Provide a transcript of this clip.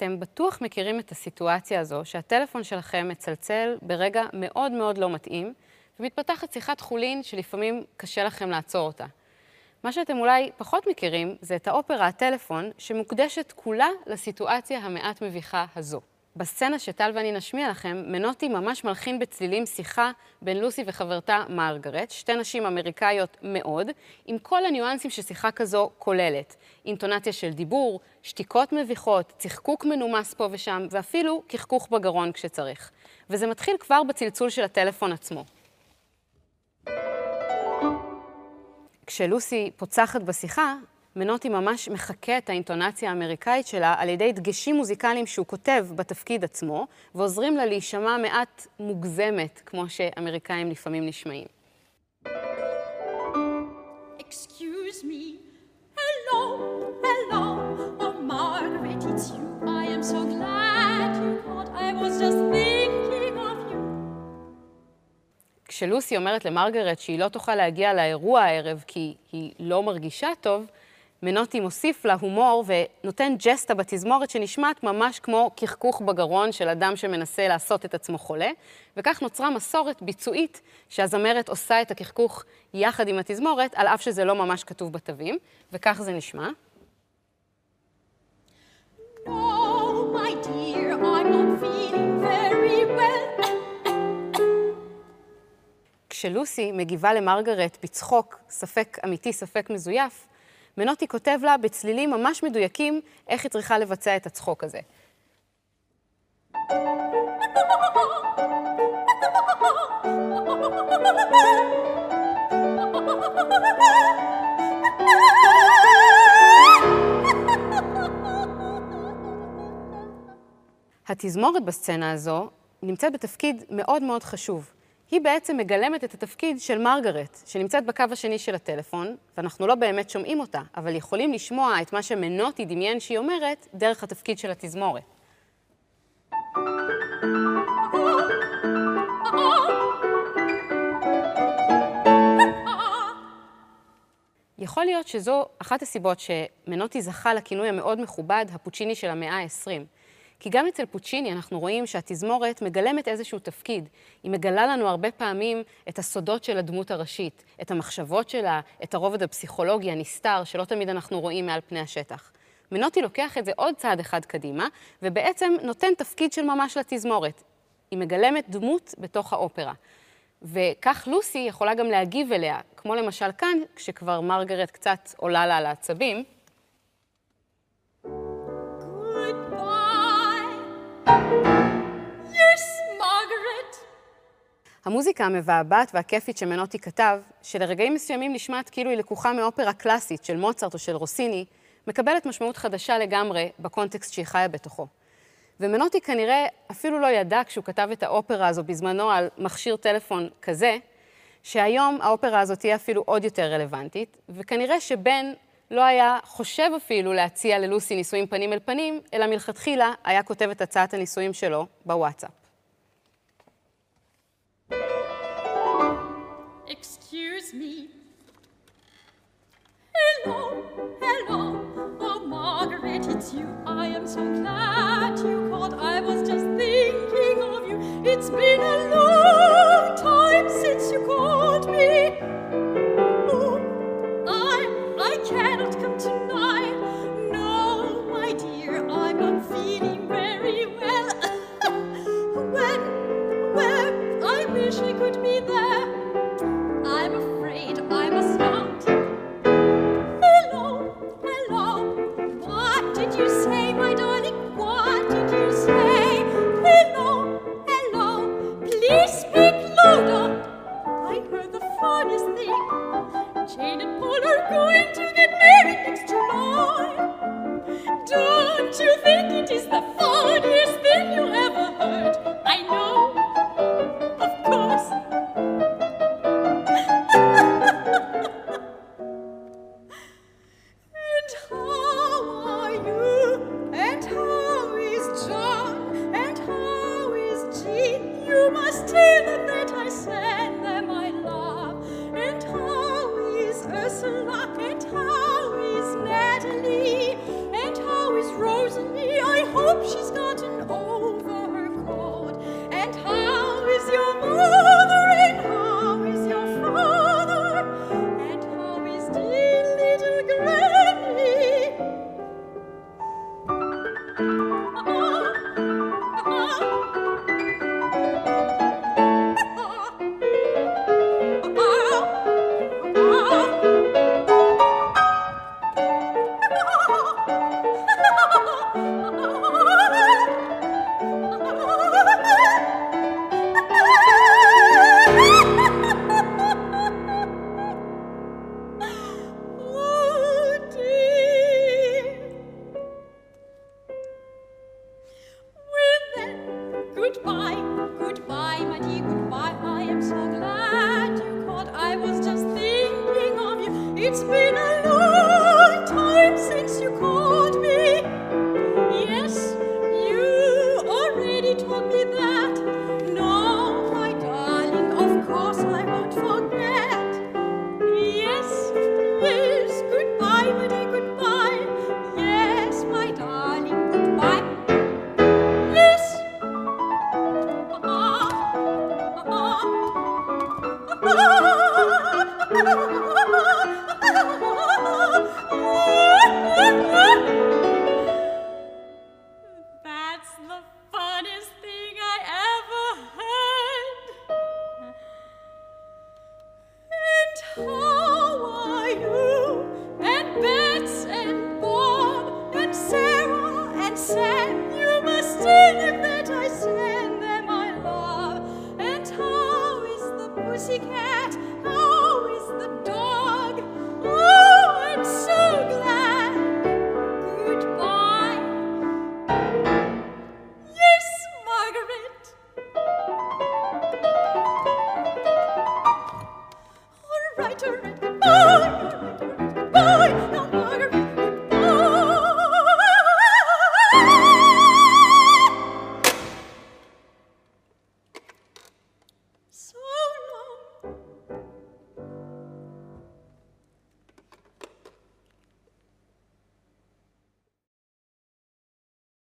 אתם בטוח מכירים את הסיטואציה הזו שהטלפון שלכם מצלצל ברגע מאוד מאוד לא מתאים, ומתפתחת שיחת חולין שלפעמים קשה לכם לעצור אותה. מה שאתם אולי פחות מכירים זה את האופרה הטלפון שמוקדשת כולה לסיטואציה המעט מביכה הזו. בסצנה שטל ואני נשמיע לכם, מנוטי ממש מלחין בצלילים שיחה בין לוסי וחברתה מרגרט, שתי נשים אמריקאיות מאוד, עם כל הניואנסים ששיחה כזו כוללת. אינטונציה של דיבור, שתיקות מביכות, צחקוק מנומס פה ושם, ואפילו קחקוך בגרון כשצריך. וזה מתחיל כבר בצלצול של הטלפון עצמו. כשלוסי פוצחת בשיחה, מנוטי ממש מחקה את האינטונציה האמריקאית שלה על ידי דגשים מוזיקליים שהוא כותב בתפקיד עצמו, ועוזרים לה להישמע מעט מוגזמת, כמו שאמריקאים לפעמים נשמעים. Excuse me, hello, hello, oh Margaret, it's you, I am so glad you called, I was just thinking of you. כשלוסי אומרת למרגרט שהיא לא תוכל להגיע לאירוע הערב כי היא לא מרגישה טוב, מנוטי מוסיף לה הומור ונותן ג'סטה בתזמורת שנשמעת ממש כמו קחקוך בגרון של אדם שמנסה לעשות את עצמו חולה, וכך נוצרה מסורת ביצועית שהזמרת עושה את הקחקוך יחד עם התזמורת, על אף שזה לא ממש כתוב בתווים, וכך זה נשמע. No, my dear, I'm not feeling very well. כשלוסי מגיבה למרגרט בצחוק, ספק אמיתי, ספק מזויף, מנוטי כותב לה בצלילים ממש מדויקים איך היא צריכה לבצע את הצחוק הזה. התזמורת בסצנה הזו נמצאת בתפקיד מאוד מאוד חשוב. היא בעצם מגלמת את התפקיד של מרגרט, שנמצאת בקו השני של הטלפון, ואנחנו לא באמת שומעים אותה, אבל יכולים לשמוע את מה שמנוטי דמיין שהיא אומרת דרך התפקיד של התזמורת. יכול להיות שזו אחת הסיבות שמנוטי זכה לכינוי המאוד מכובד, הפוצ'יני של המאה ה-20. כי גם אצל פוצ'יני אנחנו רואים שהתזמורת מגלמת איזשהו תפקיד. היא מגלה לנו הרבה פעמים את הסודות של הדמות הראשית, את המחשבות שלה, את הרובד הפסיכולוגי הנסתר, שלא תמיד אנחנו רואים מעל פני השטח. מנוטי לוקח את זה עוד צעד אחד קדימה, ובעצם נותן תפקיד של ממש לתזמורת. היא מגלמת דמות בתוך האופרה. וכך לוסי יכולה גם להגיב אליה, כמו למשל כאן, כשכבר מרגרט קצת עולה לה על העצבים. המוזיקה המבעבעת והכיפית שמנוטי כתב, שלרגעים מסוימים נשמעת כאילו היא לקוחה מאופרה קלאסית של מוצרט או של רוסיני, מקבלת משמעות חדשה לגמרי בקונטקסט שהיא חיה בתוכו. ומנוטי כנראה אפילו לא ידע כשהוא כתב את האופרה הזו בזמנו על מכשיר טלפון כזה, שהיום האופרה הזאת תהיה אפילו עוד יותר רלוונטית, וכנראה שבן לא היה חושב אפילו להציע ללוסי נישואים פנים אל פנים, אלא מלכתחילה היה כותב את הצעת הנישואים שלו בוואטסאפ. Me. Hello, hello, oh Margaret, it's you. I am so glad you called. I was just Paul are going to. Don't you think it is the funniest thing you ever